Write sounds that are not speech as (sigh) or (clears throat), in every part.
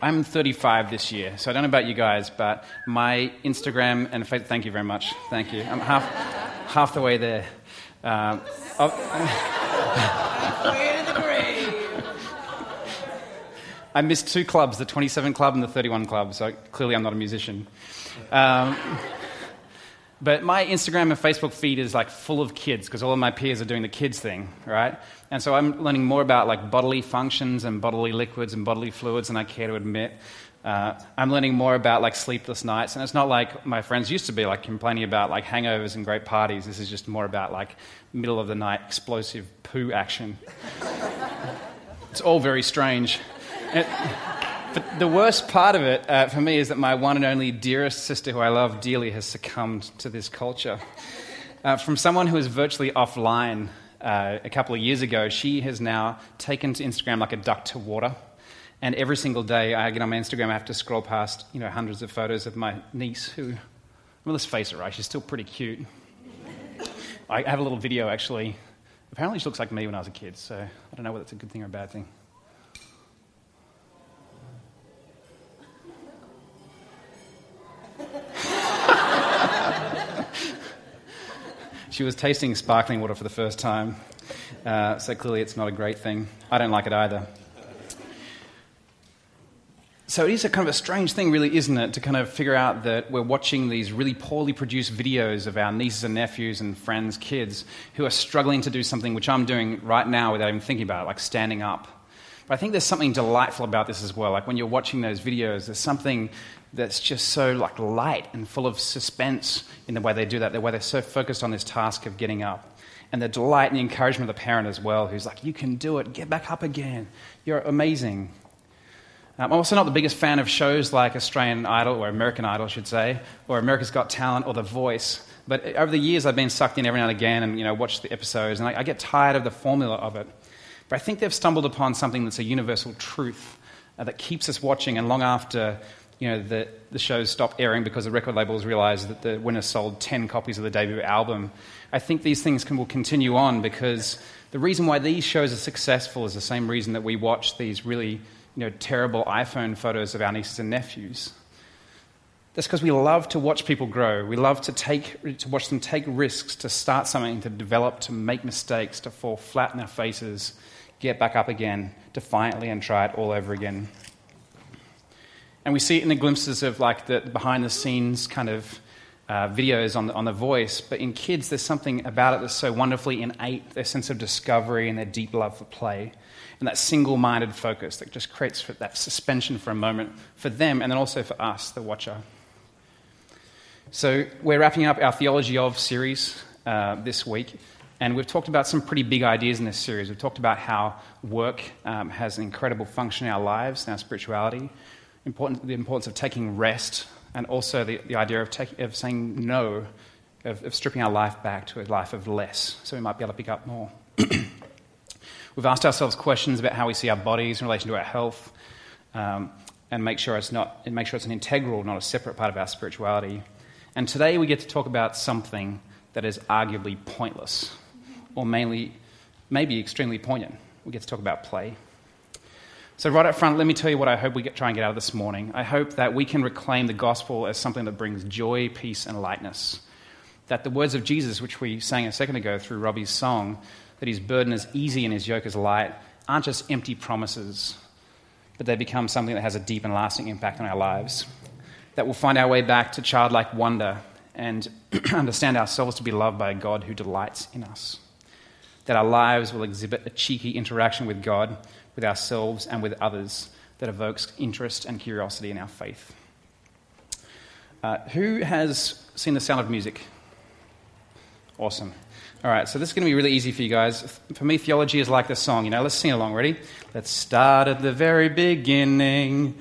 I'm 35 this year, so I don't know about you guys, but my Instagram and Facebook, thank you very much. Thank you. I'm half, half the way there. Um, (laughs) I missed two clubs, the 27 club and the 31 club, so clearly I'm not a musician. Um, but my Instagram and Facebook feed is like full of kids because all of my peers are doing the kids thing, right? And so I'm learning more about like bodily functions and bodily liquids and bodily fluids than I care to admit. Uh, I'm learning more about like sleepless nights, and it's not like my friends used to be like complaining about like hangovers and great parties. This is just more about like middle of the night explosive poo action. (laughs) it's all very strange. It, but the worst part of it uh, for me is that my one and only dearest sister, who I love dearly, has succumbed to this culture. Uh, from someone who was virtually offline uh, a couple of years ago, she has now taken to Instagram like a duck to water. And every single day I get on my Instagram, I have to scroll past you know, hundreds of photos of my niece, who, well, let's face it, right? She's still pretty cute. I have a little video actually. Apparently, she looks like me when I was a kid, so I don't know whether it's a good thing or a bad thing. She was tasting sparkling water for the first time, uh, so clearly it's not a great thing. I don't like it either. So it is a kind of a strange thing, really, isn't it, to kind of figure out that we're watching these really poorly produced videos of our nieces and nephews and friends' kids who are struggling to do something which I'm doing right now without even thinking about it, like standing up. But I think there's something delightful about this as well. Like when you're watching those videos, there's something that's just so like light and full of suspense in the way they do that, the way they're so focused on this task of getting up. And the delight and the encouragement of the parent as well, who's like, You can do it, get back up again. You're amazing. Um, I'm also not the biggest fan of shows like Australian Idol, or American Idol, I should say, or America's Got Talent, or The Voice. But over the years, I've been sucked in every now and again and you know, watched the episodes, and I, I get tired of the formula of it. But I think they've stumbled upon something that's a universal truth uh, that keeps us watching, and long after you know, the, the shows stopped airing because the record labels realized that the winner sold 10 copies of the debut album. I think these things can, will continue on because the reason why these shows are successful is the same reason that we watch these really you know, terrible iPhone photos of our nieces and nephews. That's because we love to watch people grow. We love to, take, to watch them take risks, to start something, to develop, to make mistakes, to fall flat in their faces, get back up again, defiantly, and try it all over again. And we see it in the glimpses of like the behind the scenes kind of uh, videos on the, on the voice. But in kids, there's something about it that's so wonderfully innate their sense of discovery and their deep love for play. And that single minded focus that just creates that suspension for a moment for them and then also for us, the watcher. So we're wrapping up our Theology of series uh, this week. And we've talked about some pretty big ideas in this series. We've talked about how work um, has an incredible function in our lives and our spirituality important, the importance of taking rest, and also the, the idea of, take, of saying no, of, of stripping our life back to a life of less, so we might be able to pick up more. (clears throat) We've asked ourselves questions about how we see our bodies in relation to our health, um, and make sure it's not, and make sure it's an integral, not a separate part of our spirituality. And today we get to talk about something that is arguably pointless, or mainly, maybe extremely poignant. We get to talk about play. So, right up front, let me tell you what I hope we get, try and get out of this morning. I hope that we can reclaim the gospel as something that brings joy, peace, and lightness. That the words of Jesus, which we sang a second ago through Robbie's song, that his burden is easy and his yoke is light, aren't just empty promises, but they become something that has a deep and lasting impact on our lives. That we'll find our way back to childlike wonder and (clears throat) understand ourselves to be loved by a God who delights in us. That our lives will exhibit a cheeky interaction with God with ourselves and with others that evokes interest and curiosity in our faith. Uh, who has seen The Sound of Music? Awesome. All right, so this is going to be really easy for you guys. For me, theology is like the song. You know, let's sing along. Ready? Let's start at the very beginning.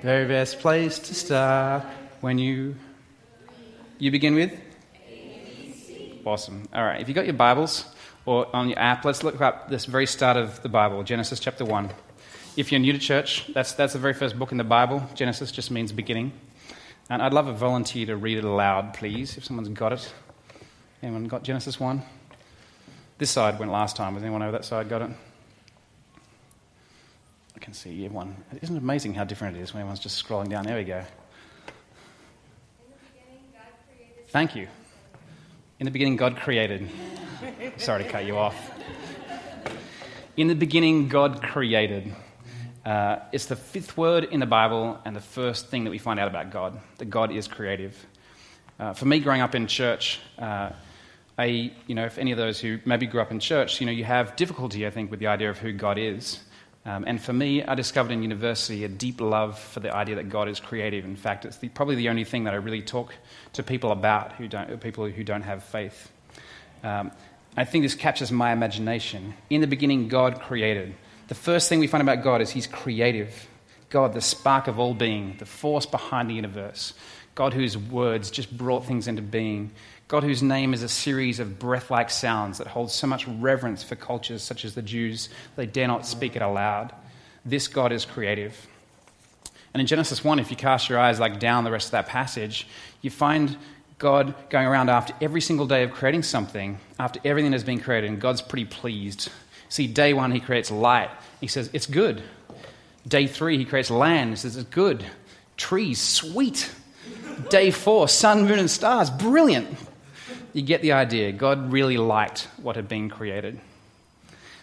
Very best place to start when you you begin with. Awesome. All right. If you got your Bibles, or on your app, let's look up this very start of the Bible, Genesis chapter 1. If you're new to church, that's, that's the very first book in the Bible. Genesis just means beginning. And I'd love a volunteer to read it aloud, please, if someone's got it. Anyone got Genesis 1? This side went last time. Has anyone over that side got it? I can see everyone. Isn't it amazing how different it is when everyone's just scrolling down? There we go. Thank you. In the beginning, God created. Sorry to cut you off. In the beginning, God created. Uh, it's the fifth word in the Bible and the first thing that we find out about God that God is creative. Uh, for me, growing up in church, uh, I, you know, if any of those who maybe grew up in church, you know, you have difficulty, I think, with the idea of who God is. Um, and for me, I discovered in university a deep love for the idea that God is creative. In fact, it's the, probably the only thing that I really talk to people about who don't, people who don't have faith. Um, I think this captures my imagination. In the beginning, God created. The first thing we find about God is He's creative. God, the spark of all being, the force behind the universe. God, whose words just brought things into being. God, whose name is a series of breath like sounds that hold so much reverence for cultures such as the Jews, they dare not speak it aloud. This God is creative. And in Genesis 1, if you cast your eyes like down the rest of that passage, you find God going around after every single day of creating something, after everything has been created, and God's pretty pleased. See, day one, he creates light. He says, It's good. Day three, he creates land. He says, It's good. Trees, sweet. Day four, sun, moon, and stars, brilliant. You get the idea. God really liked what had been created.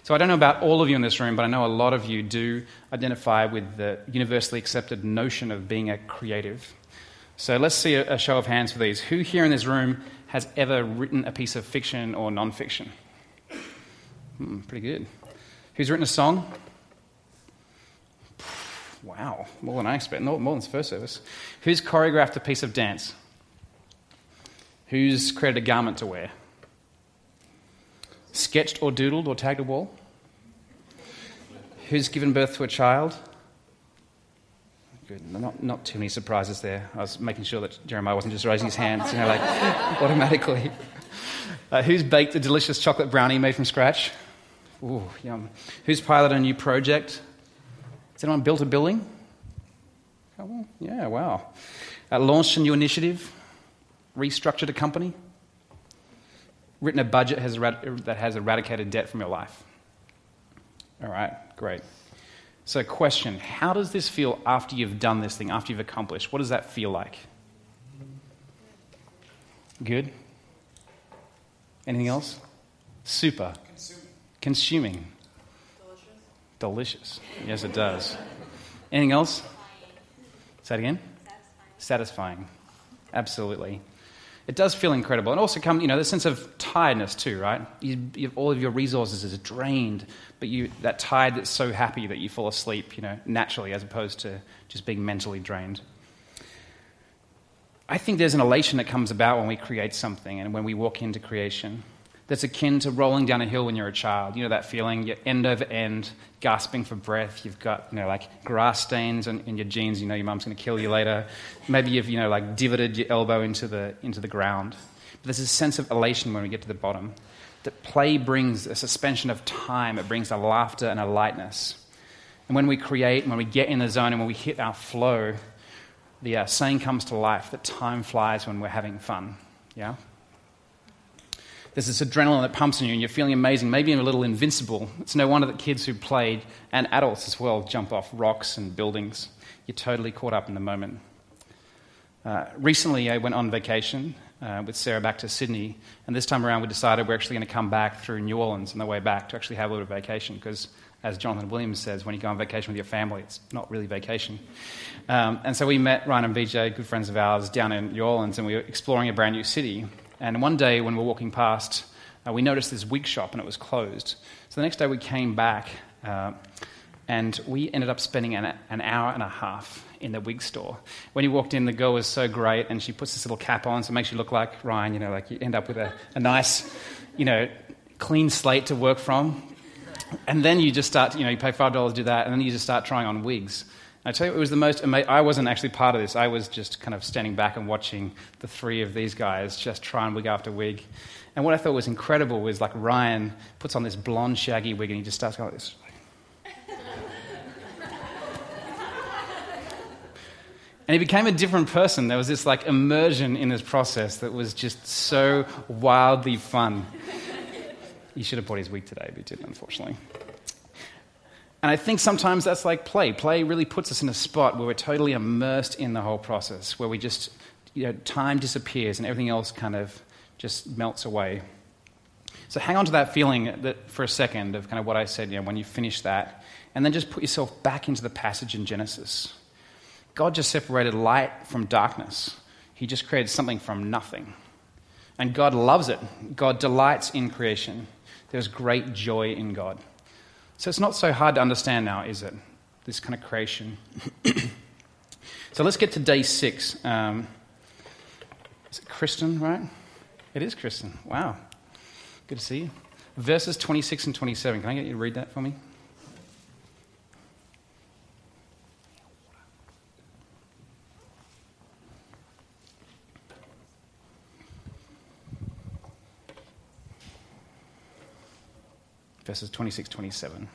So I don't know about all of you in this room, but I know a lot of you do identify with the universally accepted notion of being a creative. So let's see a, show of hands for these. Who here in this room has ever written a piece of fiction or non-fiction? Hmm, pretty good. Who's written a song? Wow, more than I expected, more than the first service. Who's choreographed a piece of dance? Who's created a garment to wear? Sketched or doodled or tagged a wall? Who's given birth to a child? Good. Not, not too many surprises there. I was making sure that Jeremiah wasn't just raising his hands, you know, like (laughs) automatically. Uh, who's baked a delicious chocolate brownie made from scratch? Ooh, yum. Who's piloted a new project? Has anyone built a building? Oh, yeah, wow. Uh, launched a new initiative? Restructured a company? Written a budget has, that has eradicated debt from your life? All right, great. So, question How does this feel after you've done this thing, after you've accomplished? What does that feel like? Good? Anything else? Super. Consuming. Consuming. Delicious. Delicious. Yes, it does. Anything else? Say it again? Satisfying. Satisfying. Absolutely it does feel incredible. And also come, you know, the sense of tiredness too, right? You, you, all of your resources is drained, but you, that tired that's so happy that you fall asleep, you know, naturally as opposed to just being mentally drained. I think there's an elation that comes about when we create something and when we walk into creation that's akin to rolling down a hill when you're a child. You know that feeling, you're end over end, gasping for breath. You've got, you know, like grass stains in, in your jeans. You know your mum's going to kill you later. Maybe you've, you know, like divoted your elbow into the, into the ground. But there's a sense of elation when we get to the bottom. That play brings a suspension of time. It brings a laughter and a lightness. And when we create, when we get in the zone, and when we hit our flow, the uh, saying comes to life that time flies when we're having fun. Yeah? There's this adrenaline that pumps in you and you're feeling amazing, maybe a little invincible. It's no wonder that kids who played, and adults as well, jump off rocks and buildings. You're totally caught up in the moment. Uh, recently, I went on vacation uh, with Sarah back to Sydney, and this time around we decided we're actually going to come back through New Orleans on the way back to actually have a little vacation because, as Jonathan Williams says, when you go on vacation with your family, it's not really vacation. Um, and so we met Ryan and BJ, good friends of ours, down in New Orleans, and we were exploring a brand new city. And one day when we were walking past, uh, we noticed this wig shop and it was closed. So the next day we came back uh, and we ended up spending an, an, hour and a half in the wig store. When you walked in, the girl was so great and she puts this little cap on so it makes you look like Ryan, you know, like you end up with a, a nice, you know, clean slate to work from. And then you just start, you know, you pay $5 to do that and then you just start trying on wigs. I tell you, it was the most amazing. I wasn't actually part of this. I was just kind of standing back and watching the three of these guys just try and wig after wig. And what I thought was incredible was like Ryan puts on this blonde, shaggy wig and he just starts going like this. (laughs) and he became a different person. There was this like immersion in this process that was just so wildly fun. He should have bought his wig today, but he didn't, unfortunately. And I think sometimes that's like play. Play really puts us in a spot where we're totally immersed in the whole process, where we just, you know, time disappears and everything else kind of just melts away. So hang on to that feeling that, for a second of kind of what I said, you know, when you finish that, and then just put yourself back into the passage in Genesis. God just separated light from darkness. He just created something from nothing. And God loves it. God delights in creation. There's great joy in God. So it's not so hard to understand now, is it? This kind of creation. (coughs) so let's get to day six. Um, is it Kristen, right? It is Kristen. Wow. Good to see you. Verses 26 and 27. Can I get you to read that for me? Verses 26 27.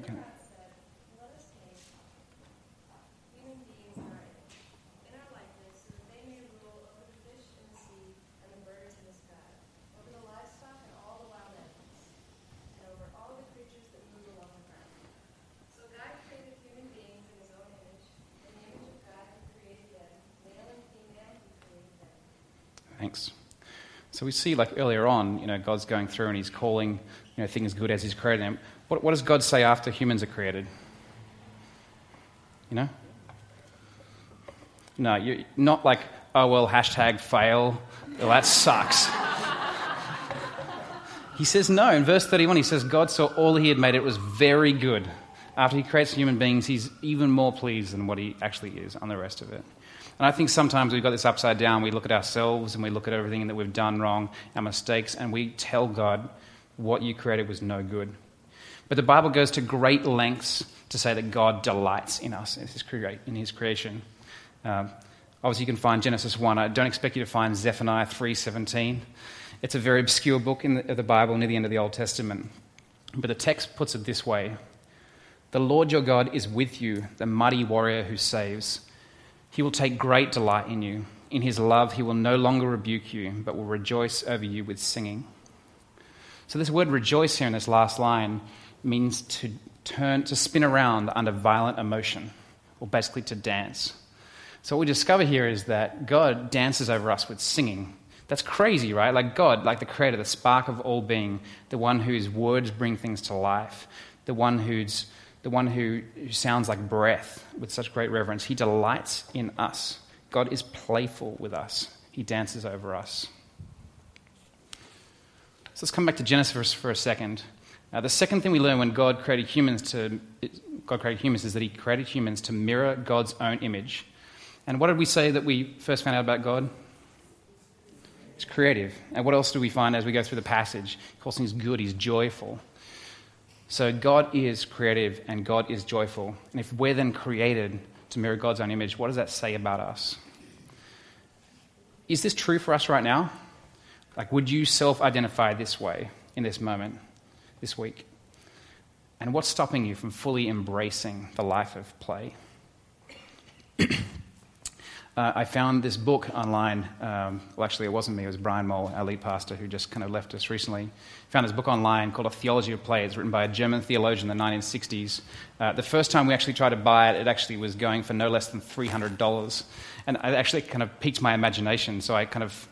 Okay. So we see, like earlier on, you know, God's going through and He's calling you know, things good as He's created them. What, what does God say after humans are created? You know? No, you not like, oh well, hashtag fail. Well, that sucks. (laughs) he says no. In verse 31, he says, God saw all he had made, it was very good. After he creates human beings, he's even more pleased than what he actually is on the rest of it. And I think sometimes we've got this upside down. We look at ourselves and we look at everything that we've done wrong, our mistakes, and we tell God, what you created was no good. But the Bible goes to great lengths to say that God delights in us, in His, creation. Um, obviously, you can find Genesis 1. I don't expect you to find Zephaniah 3.17. It's a very obscure book in the, the Bible near the end of the Old Testament. But the text puts it this way The Lord your God is with you, the mighty warrior who saves. He will take great delight in you. In his love, he will no longer rebuke you, but will rejoice over you with singing. So, this word rejoice here in this last line means to turn, to spin around under violent emotion, or basically to dance. So, what we discover here is that God dances over us with singing. That's crazy, right? Like God, like the creator, the spark of all being, the one whose words bring things to life, the one who's the one who, who sounds like breath with such great reverence. He delights in us. God is playful with us, He dances over us. So let's come back to Genesis for a second. Now, the second thing we learn when God created humans to God created humans is that He created humans to mirror God's own image. And what did we say that we first found out about God? He's creative. And what else do we find as we go through the passage? He calls things good. He's joyful. So God is creative and God is joyful. And if we're then created to mirror God's own image, what does that say about us? Is this true for us right now? Like, would you self identify this way in this moment, this week? And what's stopping you from fully embracing the life of play? (clears throat) Uh, I found this book online. Um, well, actually, it wasn't me, it was Brian Moll, our lead pastor, who just kind of left us recently. Found this book online called A Theology of Play. It's written by a German theologian in the 1960s. Uh, the first time we actually tried to buy it, it actually was going for no less than $300. And it actually kind of piqued my imagination, so I kind of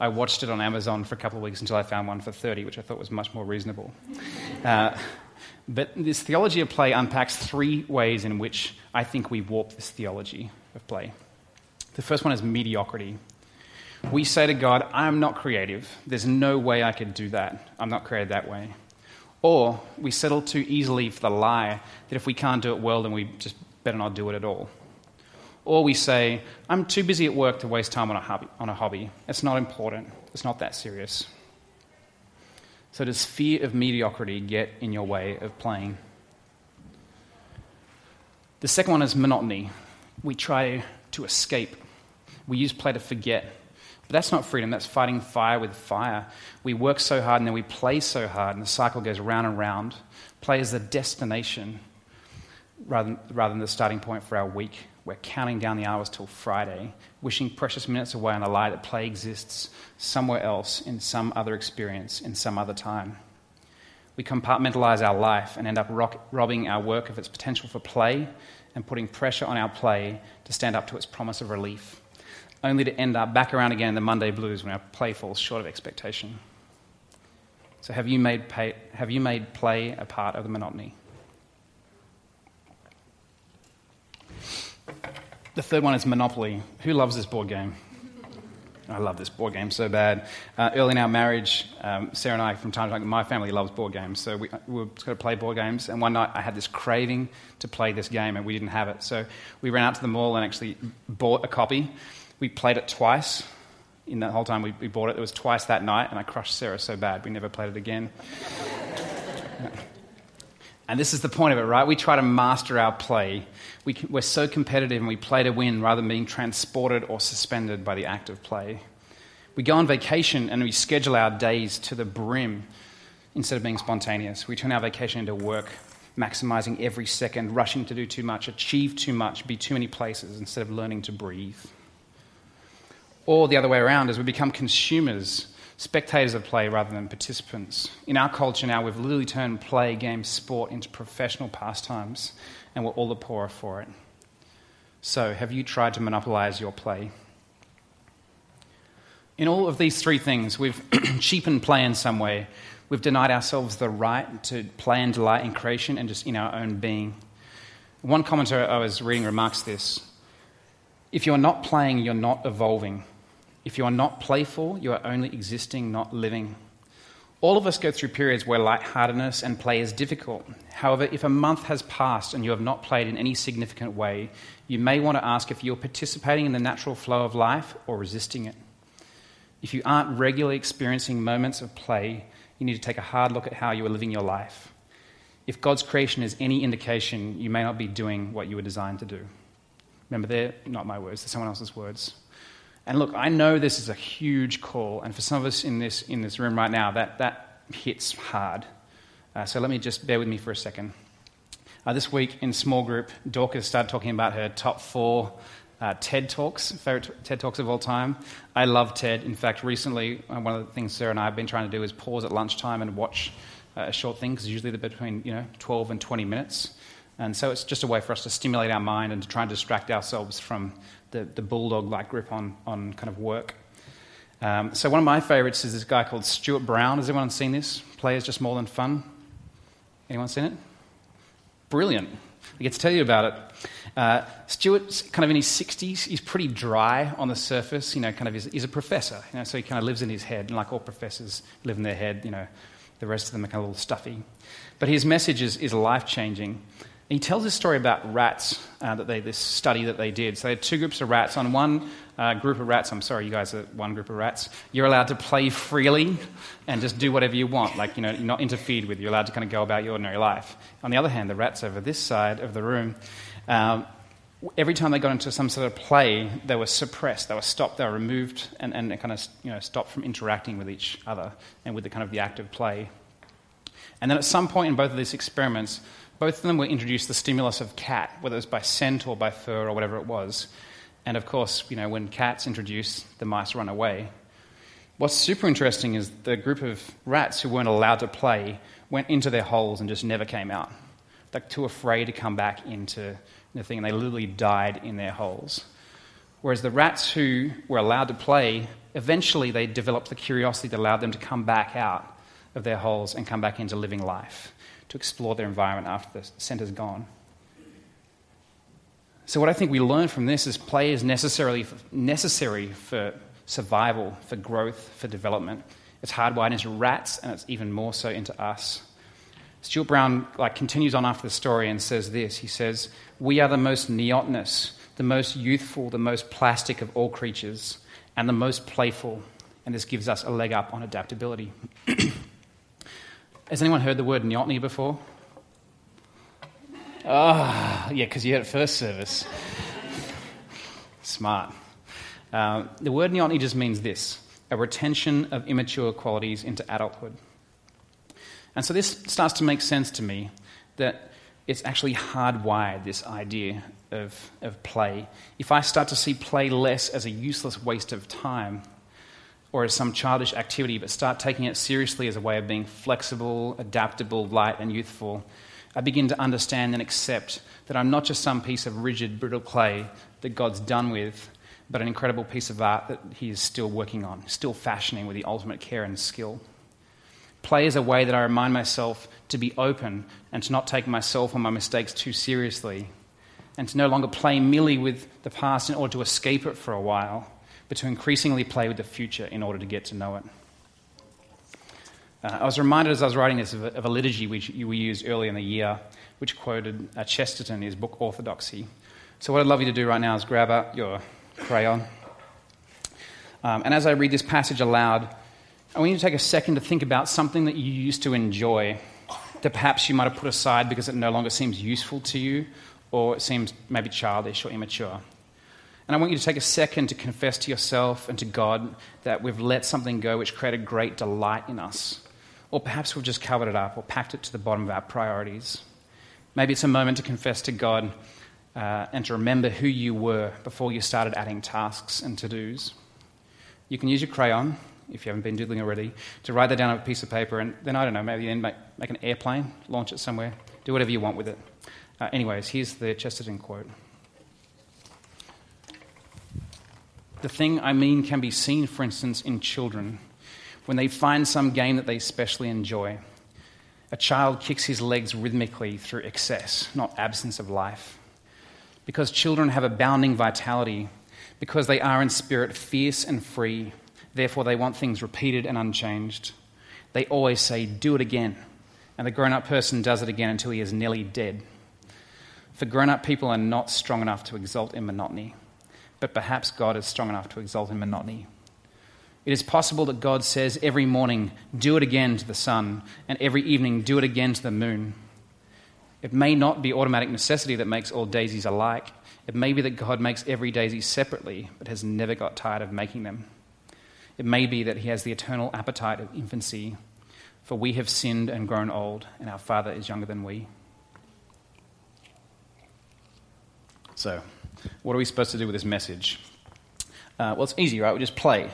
I watched it on Amazon for a couple of weeks until I found one for 30, which I thought was much more reasonable. Uh, but this theology of play unpacks three ways in which I think we warp this theology of play. The first one is mediocrity. We say to God, I'm not creative. There's no way I could do that. I'm not created that way. Or we settle too easily for the lie that if we can't do it well, then we just better not do it at all. Or we say, I'm too busy at work to waste time on a hobby. On a hobby. It's not important. It's not that serious. So, does fear of mediocrity get in your way of playing? The second one is monotony. We try to escape. We use play to forget. But that's not freedom, that's fighting fire with fire. We work so hard and then we play so hard, and the cycle goes round and round. Play is the destination rather, rather than the starting point for our week. We're counting down the hours till Friday, wishing precious minutes away on a lie that play exists somewhere else in some other experience, in some other time. We compartmentalize our life and end up rock- robbing our work of its potential for play and putting pressure on our play to stand up to its promise of relief, only to end up back around again in the Monday blues when our play falls short of expectation. So, have you made, pay, have you made play a part of the monotony? The third one is Monopoly. Who loves this board game? I love this board game so bad. Uh, early in our marriage, um, Sarah and I, from time to time, my family loves board games, so we, we were going to play board games. And one night I had this craving to play this game, and we didn't have it. So we ran out to the mall and actually bought a copy. We played it twice. In that whole time we, we bought it, it was twice that night, and I crushed Sarah so bad we never played it again. (laughs) And this is the point of it, right? We try to master our play. We, are so competitive and we play to win rather than being transported or suspended by the act of play. We go on vacation and we schedule our days to the brim instead of being spontaneous. We turn our vacation into work, maximizing every second, rushing to do too much, achieve too much, be too many places instead of learning to breathe. Or the other way around, as we become consumers spectators of play rather than participants. In our culture now, we've literally turned play, game, sport into professional pastimes, and we're all the poorer for it. So, have you tried to monopolize your play? In all of these three things, we've (clears throat) cheapened play in some way. We've denied ourselves the right to play and delight in creation and just in our own being. One commentator I was reading remarks this If you're not playing, you're not evolving. If you are not playful, you are only existing, not living. All of us go through periods where lightheartedness and play is difficult. However, if a month has passed and you have not played in any significant way, you may want to ask if you're participating in the natural flow of life or resisting it. If you aren't regularly experiencing moments of play, you need to take a hard look at how you are living your life. If God's creation is any indication, you may not be doing what you were designed to do. Remember, they're not my words, they're someone else's words. And look, I know this is a huge call, and for some of us in this, in this room right now, that, that hits hard. Uh, so let me just bear with me for a second. Uh, this week in small group, Dorcas started talking about her top four uh, TED Talks, favorite TED Talks of all time. I love TED. In fact, recently, uh, one of the things Sarah and I have been trying to do is pause at lunchtime and watch uh, a short thing, because usually they're between you know, 12 and 20 minutes. And so it's just a way for us to stimulate our mind and to try and distract ourselves from the, the bulldog like grip on, on kind of work. Um, so, one of my favorites is this guy called Stuart Brown. Has anyone seen this? Players Just More Than Fun? Anyone seen it? Brilliant. I get to tell you about it. Uh, Stuart's kind of in his 60s. He's pretty dry on the surface. You know, kind of he's, he's a professor. You know, so he kind of lives in his head. And like all professors live in their head, you know, the rest of them are kind of a little stuffy. But his message is, is life changing he tells this story about rats, uh, that they, this study that they did. So they had two groups of rats. On one uh, group of rats, I'm sorry, you guys are one group of rats, you're allowed to play freely and just do whatever you want. Like, you know, you're not interfered with. You're allowed to kind of go about your ordinary life. On the other hand, the rats over this side of the room, um, every time they got into some sort of play, they were suppressed, they were stopped, they were removed, and, and kind of you know, stopped from interacting with each other and with the kind of the act of play. And then at some point in both of these experiments, both of them were introduced the stimulus of cat, whether it was by scent or by fur or whatever it was. And of course, you know, when cat's introduced, the mice run away. What's super interesting is the group of rats who weren't allowed to play went into their holes and just never came out. They're too afraid to come back into the thing, and they literally died in their holes. Whereas the rats who were allowed to play, eventually they developed the curiosity that allowed them to come back out of their holes and come back into living life to explore their environment after the center's gone. So, what I think we learn from this is play is necessarily necessary for survival, for growth, for development. It's hardwired into rats, and it's even more so into us. Stuart Brown like, continues on after the story and says this. He says, We are the most neotenous, the most youthful, the most plastic of all creatures, and the most playful. And this gives us a leg up on adaptability. (clears throat) Has anyone heard the word neoteny before? Ah, oh, yeah, because you had it first service. Smart. Uh, the word neoteny just means this a retention of immature qualities into adulthood. And so this starts to make sense to me that it's actually hardwired, this idea of, of play. If I start to see play less as a useless waste of time, or as some childish activity, but start taking it seriously as a way of being flexible, adaptable, light, and youthful, I begin to understand and accept that I'm not just some piece of rigid, brittle clay that God's done with, but an incredible piece of art that He is still working on, still fashioning with the ultimate care and skill. Play is a way that I remind myself to be open and to not take myself or my mistakes too seriously, and to no longer play merely with the past in order to escape it for a while, but to increasingly play with the future in order to get to know it. Uh, I was reminded as I was writing this of a, of a, liturgy which we used earlier in the year, which quoted uh, Chesterton in his book Orthodoxy. So, what I'd love you to do right now is grab out your crayon. Um, and as I read this passage aloud, I want you to take a second to think about something that you used to enjoy that perhaps you might have put aside because it no longer seems useful to you or it seems maybe childish or immature. And I want you to take a second to confess to yourself and to God that we've let something go which created great delight in us. Or perhaps we've just covered it up or packed it to the bottom of our priorities. Maybe it's a moment to confess to God uh, and to remember who you were before you started adding tasks and to dos. You can use your crayon, if you haven't been doodling already, to write that down on a piece of paper and then, I don't know, maybe then make, make an airplane, launch it somewhere, do whatever you want with it. Uh, anyways, here's the Chesterton quote. The thing I mean can be seen, for instance, in children when they find some game that they especially enjoy. A child kicks his legs rhythmically through excess, not absence of life. Because children have abounding vitality, because they are in spirit fierce and free, therefore they want things repeated and unchanged. They always say, Do it again. And the grown up person does it again until he is nearly dead. For grown up people are not strong enough to exult in monotony, but perhaps God is strong enough to exalt in monotony. It is possible that God says every morning, do it again to the sun, and every evening, do it again to the moon. It may not be automatic necessity that makes all daisies alike. It may be that God makes every daisy separately, but has never got tired of making them. It may be that He has the eternal appetite of infancy, for we have sinned and grown old, and our Father is younger than we. So, what are we supposed to do with this message? Uh, well, it's easy, right? We just play.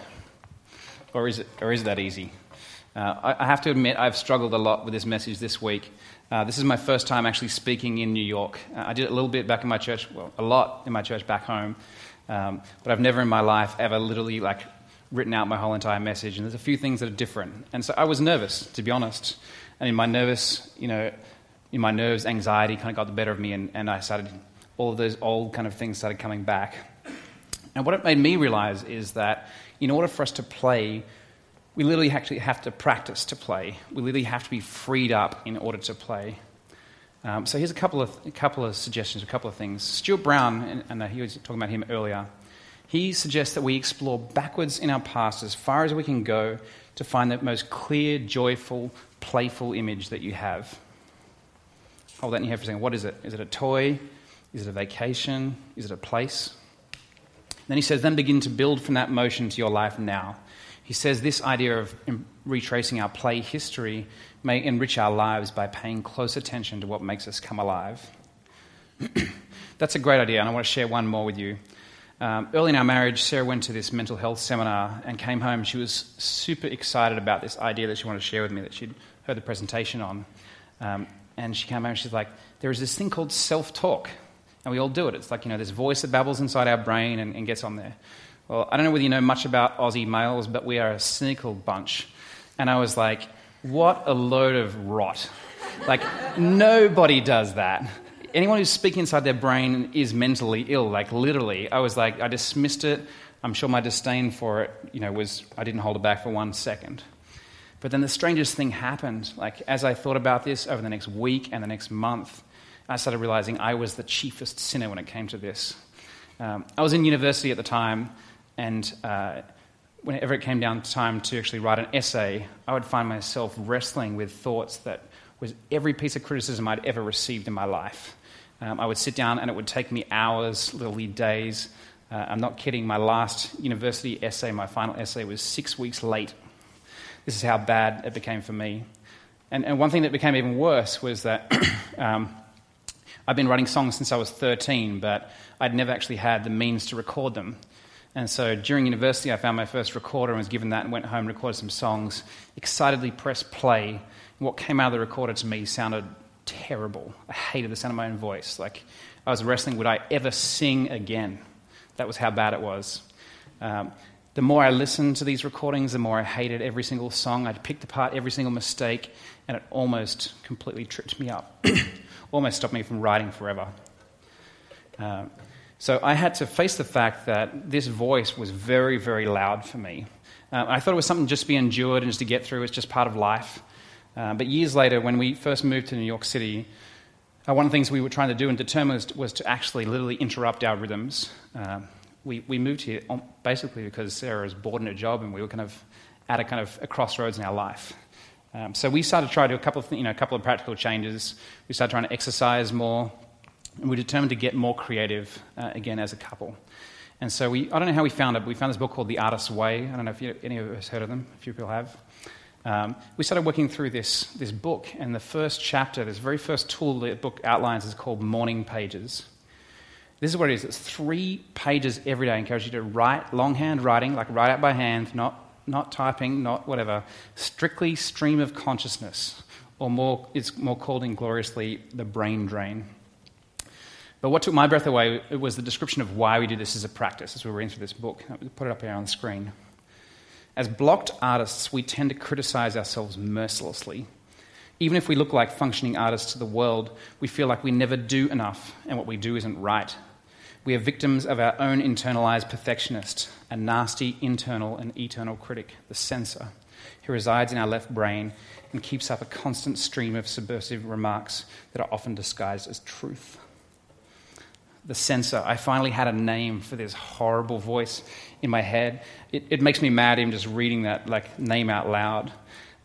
Or is it, or is that easy? Uh, I, I, have to admit, I've struggled a lot with this message this week. Uh, this is my first time actually speaking in New York. Uh, I did it a little bit back in my church, well, a lot in my church back home, um, but I've never in my life ever literally like written out my whole entire message. And there's a few things that are different. And so I was nervous, to be honest. And in my nervous, you know, in my nerves, anxiety kind of got the better of me, and, and I started, all of those old kind of things started coming back. And what it made me realize is that in order for us to play, we literally actually have to practice to play. We literally have to be freed up in order to play. Um, so here's a couple of, a couple of suggestions, a couple of things. Stuart Brown, and, and uh, he was talking about him earlier, he suggests that we explore backwards in our past as far as we can go to find the most clear, joyful, playful image that you have. Hold that in your head for a second. What is it? Is it a toy? Is it a vacation? Is it a place? Then he says, then begin to build from that motion to your life now. He says this idea of retracing our play history may enrich our lives by paying close attention to what makes us come alive. (clears throat) That's a great idea, and I want to share one more with you. Um, early in our marriage, Sarah went to this mental health seminar and came home. She was super excited about this idea that she wanted to share with me that she'd heard the presentation on. Um, and she came home and she's like, There is this thing called self talk. And we all do it. It's like, you know, this voice that babbles inside our brain and, and gets on there. Well, I don't know whether you know much about Aussie males, but we are a cynical bunch. And I was like, what a load of rot. Like, nobody does that. Anyone who's speaking inside their brain is mentally ill, like, literally. I was like, I dismissed it. I'm sure my disdain for it, you know, was, I didn't hold it back for one second. But then the strangest thing happened. Like, as I thought about this over the next week and the next month, I started realizing I was the chiefest sinner when it came to this. Um, I was in university at the time, and uh, whenever it came down to time to actually write an essay, I would find myself wrestling with thoughts that was every piece of criticism I'd ever received in my life. Um, I would sit down and it would take me hours, literally days. Uh, I'm not kidding, my last university essay, my final essay, was six weeks late. This is how bad it became for me. And, and one thing that became even worse was that (clears throat) um, I'd been writing songs since I was 13, but I'd never actually had the means to record them. And so during university, I found my first recorder and was given that and went home and recorded some songs. Excitedly pressed play. And what came out of the recorder to me sounded terrible. I hated the sound of my own voice. Like I was wrestling, would I ever sing again? That was how bad it was. Um, the more I listened to these recordings, the more I hated every single song. I picked apart every single mistake, and it almost completely tripped me up, (clears throat) almost stopped me from writing forever. Um, so I had to face the fact that this voice was very, very loud for me. Uh, I thought it was something just to be endured and just to get through. It's just part of life. Uh, but years later, when we first moved to New York City, uh, one of the things we were trying to do and determine was, was to actually literally interrupt our rhythms. Uh, we, we moved here basically because Sarah was bored in her job and we were kind of at a kind of a crossroads in our life. Um, so we started to try to do a couple of, you know, a couple of practical changes. We started trying to exercise more, and we determined to get more creative uh, again as a couple. And so we, I don't know how we found it, but we found this book called The Artist's Way. I don't know if you, any of us heard of them. A few people have. Um, we started working through this, this book, and the first chapter, this very first tool the book outlines, is called Morning Pages. This is what it is it's three pages every day. I encourage you to write, longhand writing, like write out by hand, not, not typing, not whatever. Strictly stream of consciousness, or more, it's more called ingloriously the brain drain. But what took my breath away was the description of why we do this as a practice as we were reading through this book. I'll Put it up here on the screen. As blocked artists, we tend to criticize ourselves mercilessly. Even if we look like functioning artists to the world, we feel like we never do enough and what we do isn't right. We are victims of our own internalized perfectionist, a nasty internal and eternal critic, the censor, who resides in our left brain and keeps up a constant stream of subversive remarks that are often disguised as truth. The censor. I finally had a name for this horrible voice in my head. It, it makes me mad even just reading that like name out loud.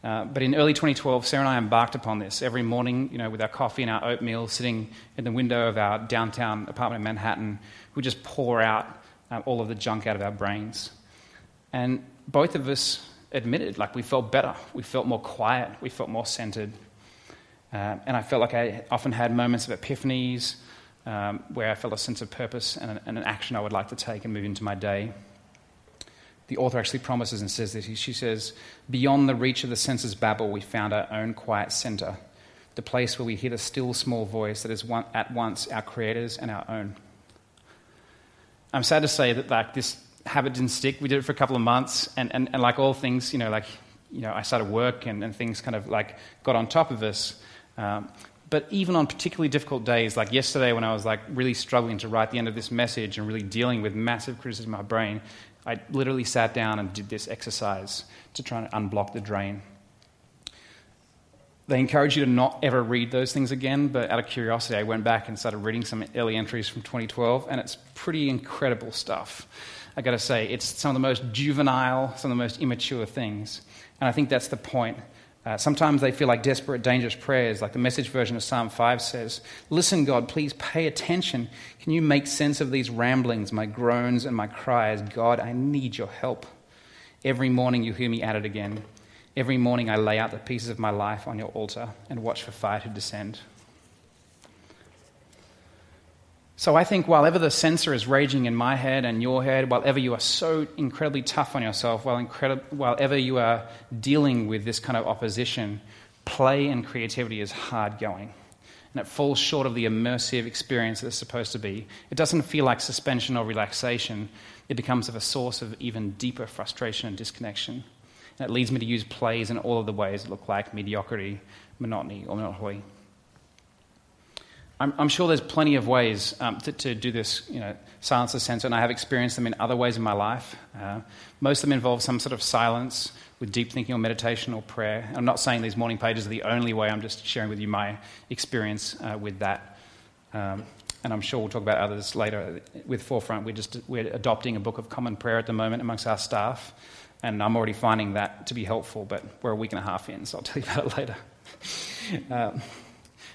Uh, but in early 2012, Sarah and I embarked upon this every morning, you know, with our coffee and our oatmeal, sitting in the window of our downtown apartment in Manhattan. We just pour out uh, all of the junk out of our brains. And both of us admitted, like, we felt better. We felt more quiet. We felt more centered. Uh, and I felt like I often had moments of epiphanies um, where I felt a sense of purpose and an, and an action I would like to take and move into my day the author actually promises and says this. She says, Beyond the reach of the censor's babble, we found our own quiet center, the place where we hear the still small voice that is one, at once our creator's and our own. I'm sad to say that like, this habit didn't stick. We did it for a couple of months, and, and, and like all things, you know, like, you know, I started work and, and things kind of like got on top of us. Um, but even on particularly difficult days, like yesterday when I was like really struggling to write the end of this message and really dealing with massive criticism in my brain, I literally sat down and did this exercise to try and unblock the drain. They encourage you to not ever read those things again, but out of curiosity, I went back and started reading some early entries from 2012, and it's pretty incredible stuff. I gotta say, it's some of the most juvenile, some of the most immature things. And I think that's the point. Uh, sometimes they feel like desperate, dangerous prayers, like the message version of Psalm 5 says Listen, God, please pay attention. Can you make sense of these ramblings, my groans and my cries? God, I need your help. Every morning you hear me at it again. Every morning I lay out the pieces of my life on your altar and watch for fire to descend. So I think while ever the censor is raging in my head and your head, while ever you are so incredibly tough on yourself, while, while ever you are dealing with this kind of opposition, play and creativity is hard going. And it falls short of the immersive experience that it's supposed to be. It doesn't feel like suspension or relaxation. It becomes a source of even deeper frustration and disconnection. And it leads me to use plays in all of the ways that look like mediocrity, monotony, or melancholy. I'm, I'm sure there's plenty of ways um, to, to, do this, you know, silence the censor, and I have experienced them in other ways in my life. Uh, most of them involve some sort of silence with deep thinking or meditation or prayer. I'm not saying these morning pages are the only way, I'm just sharing with you my experience uh, with that. Um, and I'm sure we'll talk about others later. With Forefront, we're just we're adopting a book of common prayer at the moment amongst our staff, and I'm already finding that to be helpful. But we're a week and a half in, so I'll tell you about it later. (laughs) um,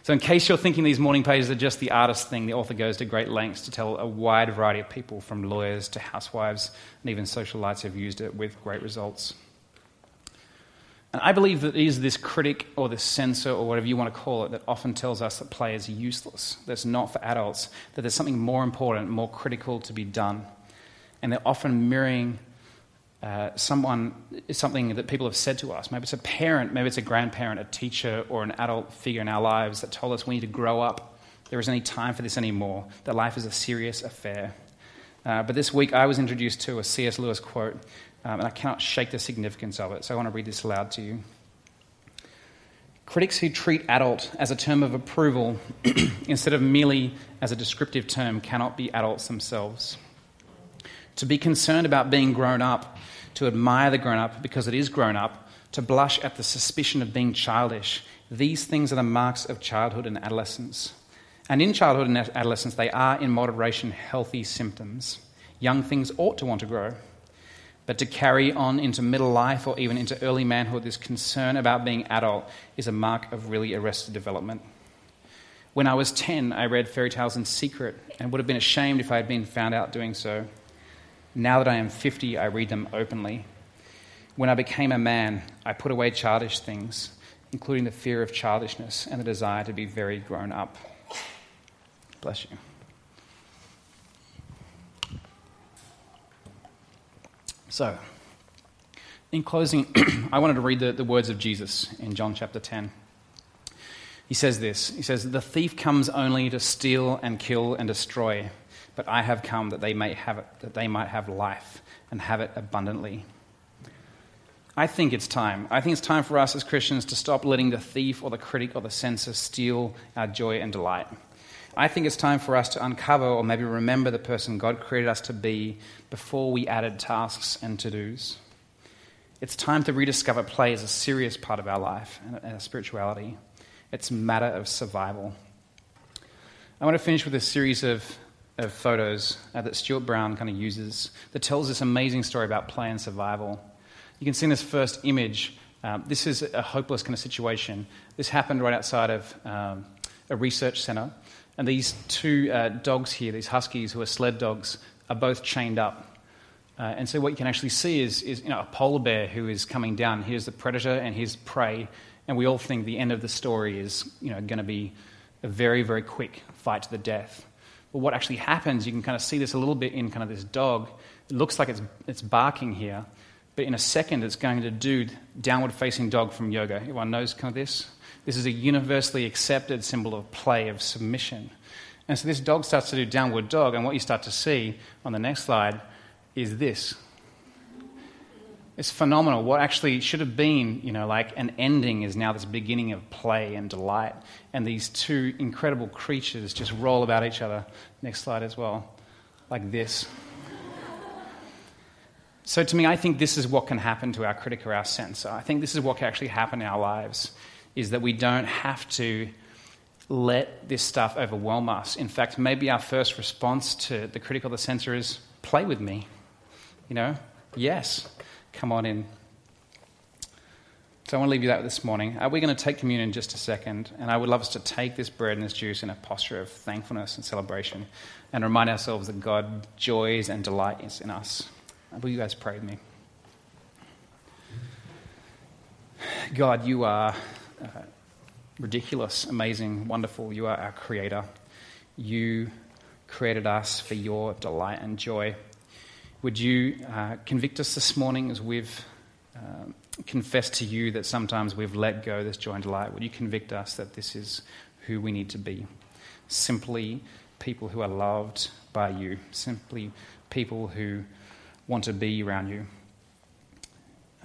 so, in case you're thinking these morning pages are just the artist thing, the author goes to great lengths to tell a wide variety of people, from lawyers to housewives, and even socialites have used it with great results. And I believe that it is this critic or this censor or whatever you want to call it that often tells us that play is useless, that it's not for adults, that there's something more important, more critical to be done. and they're often mirroring uh, someone, something that people have said to us. Maybe it's a parent, maybe it's a grandparent, a teacher, or an adult figure in our lives that told us we need to grow up. There isn't any time for this anymore, that life is a serious affair. Uh, but this week I was introduced to a C.S. Lewis quote, um, and I cannot shake the significance of it, so I want to read this aloud to you. Critics who treat adult as a term of approval (clears throat) instead of merely as a descriptive term cannot be adults themselves. To be concerned about being grown up, to admire the grown up because it is grown up, to blush at the suspicion of being childish, these things are the marks of childhood and adolescence. And in childhood and adolescence, they are in moderation healthy symptoms. Young things ought to want to grow. But to carry on into middle life or even into early manhood, this concern about being adult is a mark of really arrested development. When I was 10, I read fairy tales in secret and would have been ashamed if I had been found out doing so. Now that I am 50, I read them openly. When I became a man, I put away childish things, including the fear of childishness and the desire to be very grown up. Bless you. So, in closing, (clears throat) I wanted to read the, the words of Jesus in John chapter 10. He says this He says, The thief comes only to steal and kill and destroy but I have come that they may have it, that they might have life and have it abundantly. I think it's time. I think it's time for us as Christians to stop letting the thief or the critic or the censor steal our joy and delight. I think it's time for us to uncover or maybe remember the person God created us to be before we added tasks and to dos. It's time to rediscover play as a serious part of our life and our spirituality. It's a matter of survival. I want to finish with a series of of photos uh, that Stuart Brown kind of uses that tells this amazing story about play and survival. You can see in this first image, um, this is a hopeless kind of situation. This happened right outside of um, a research center. And these two uh, dogs here, these huskies who are sled dogs, are both chained up. Uh, and so what you can actually see is, is you know, a polar bear who is coming down. Here's the predator and his prey. And we all think the end of the story is you know, going to be a very, very quick fight to the death. But what actually happens, you can kind of see this a little bit in kind of this dog. It looks like it's, it's barking here, but in a second it's going to do downward facing dog from yoga. Everyone knows kind of this? This is a universally accepted symbol of play, of submission. And so this dog starts to do downward dog, and what you start to see on the next slide is this it's phenomenal. What actually should have been, you know, like an ending is now this beginning of play and delight. And these two incredible creatures just roll about each other. Next slide as well, like this. So, to me, I think this is what can happen to our critic or our censor. I think this is what can actually happen in our lives is that we don't have to let this stuff overwhelm us. In fact, maybe our first response to the critic or the censor is play with me. You know, yes, come on in. So I want to leave you that this morning. Uh, we're going to take communion in just a second, and I would love us to take this bread and this juice in a posture of thankfulness and celebration and remind ourselves that God joys and delights in us. Uh, will you guys pray with me? God, you are uh, ridiculous, amazing, wonderful. You are our creator. You created us for your delight and joy. Would you uh, convict us this morning as we've uh, confessed to you that sometimes we've let go this joy and delight? Would you convict us that this is who we need to be? Simply people who are loved by you, simply people who want to be around you.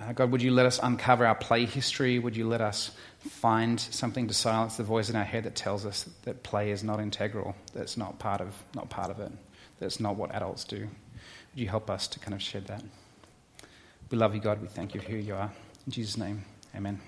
Uh, God, would you let us uncover our play history? Would you let us find something to silence the voice in our head that tells us that play is not integral, that's not part of, not part of it, that's not what adults do? Would you help us to kind of shed that? We love you, God. We thank you for who you are. In Jesus' name, amen.